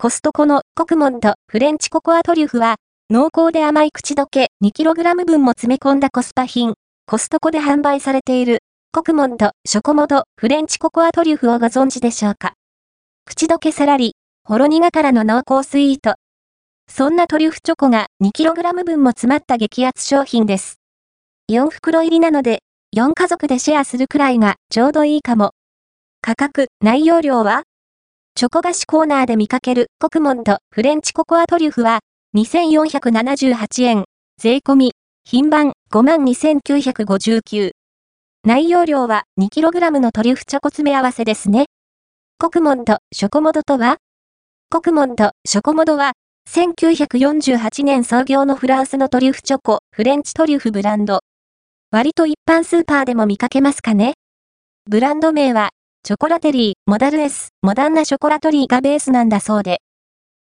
コストコのコクモンドフレンチココアトリュフは、濃厚で甘い口どけ 2kg 分も詰め込んだコスパ品、コストコで販売されている、コクモンドショコモドフレンチココアトリュフをご存知でしょうか？口どけさらり、ほろ苦からの濃厚スイート。そんなトリュフチョコが 2kg 分も詰まった激アツ商品です。4袋入りなので、4家族でシェアするくらいがちょうどいいかも。価格、内容量はチョコ菓子コーナーで見かけるコクモンドフレンチココアトリュフは2478円、税込み、品番52,959。内容量は 2kg のトリュフチョコ詰め合わせですね。コクモンドショコモドとは？コクモンドショコモドは1948年創業のフランスのトリュフチョコ、フレンチトリュフブランド。割と一般スーパーでも見かけますかねブランド名はチョコラテリー、モダル S、モダンなショコラトリーがベースなんだそうで。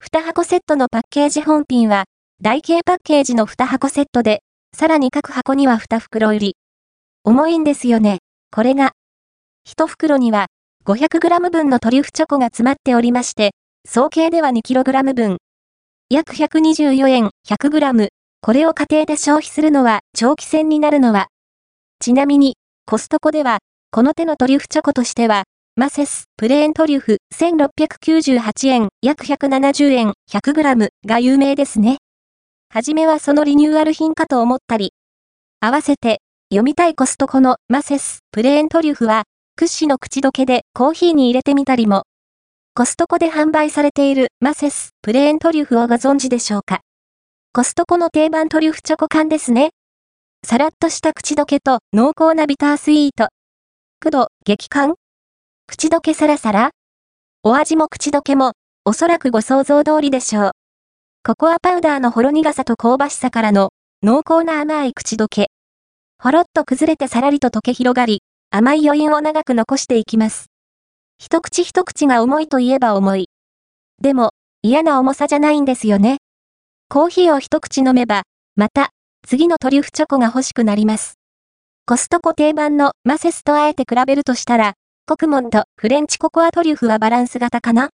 2箱セットのパッケージ本品は、台形パッケージの2箱セットで、さらに各箱には2袋入り。重いんですよね、これが。1袋には、500g 分のトリュフチョコが詰まっておりまして、総計では 2kg 分。約124円 100g。これを家庭で消費するのは長期戦になるのは。ちなみに、コストコでは、この手のトリュフチョコとしては、マセス、プレーントリュフ、1698円、約170円、100g が有名ですね。はじめはそのリニューアル品かと思ったり。合わせて、読みたいコストコのマセス、プレーントリュフは、屈指の口どけでコーヒーに入れてみたりも。コストコで販売されているマセス、プレーントリュフをご存知でしょうか？コストコの定番トリュフチョコ缶ですね。さらっとした口どけと濃厚なビタースイート。9度、激感？口どけサラサラ？お味も口どけも、おそらくご想像通りでしょう。ココアパウダーのほろ苦さと香ばしさからの、濃厚な甘い口どけ。ほろっと崩れてさらりと溶け広がり、甘い余韻を長く残していきます。一口一口が重いといえば重い。でも、嫌な重さじゃないんですよね。コーヒーを一口飲めば、また、次のトリュフチョコが欲しくなります。コストコ定番のマセスとあえて比べるとしたら、コクモンと、フレンチココアトリュフはバランス型かな？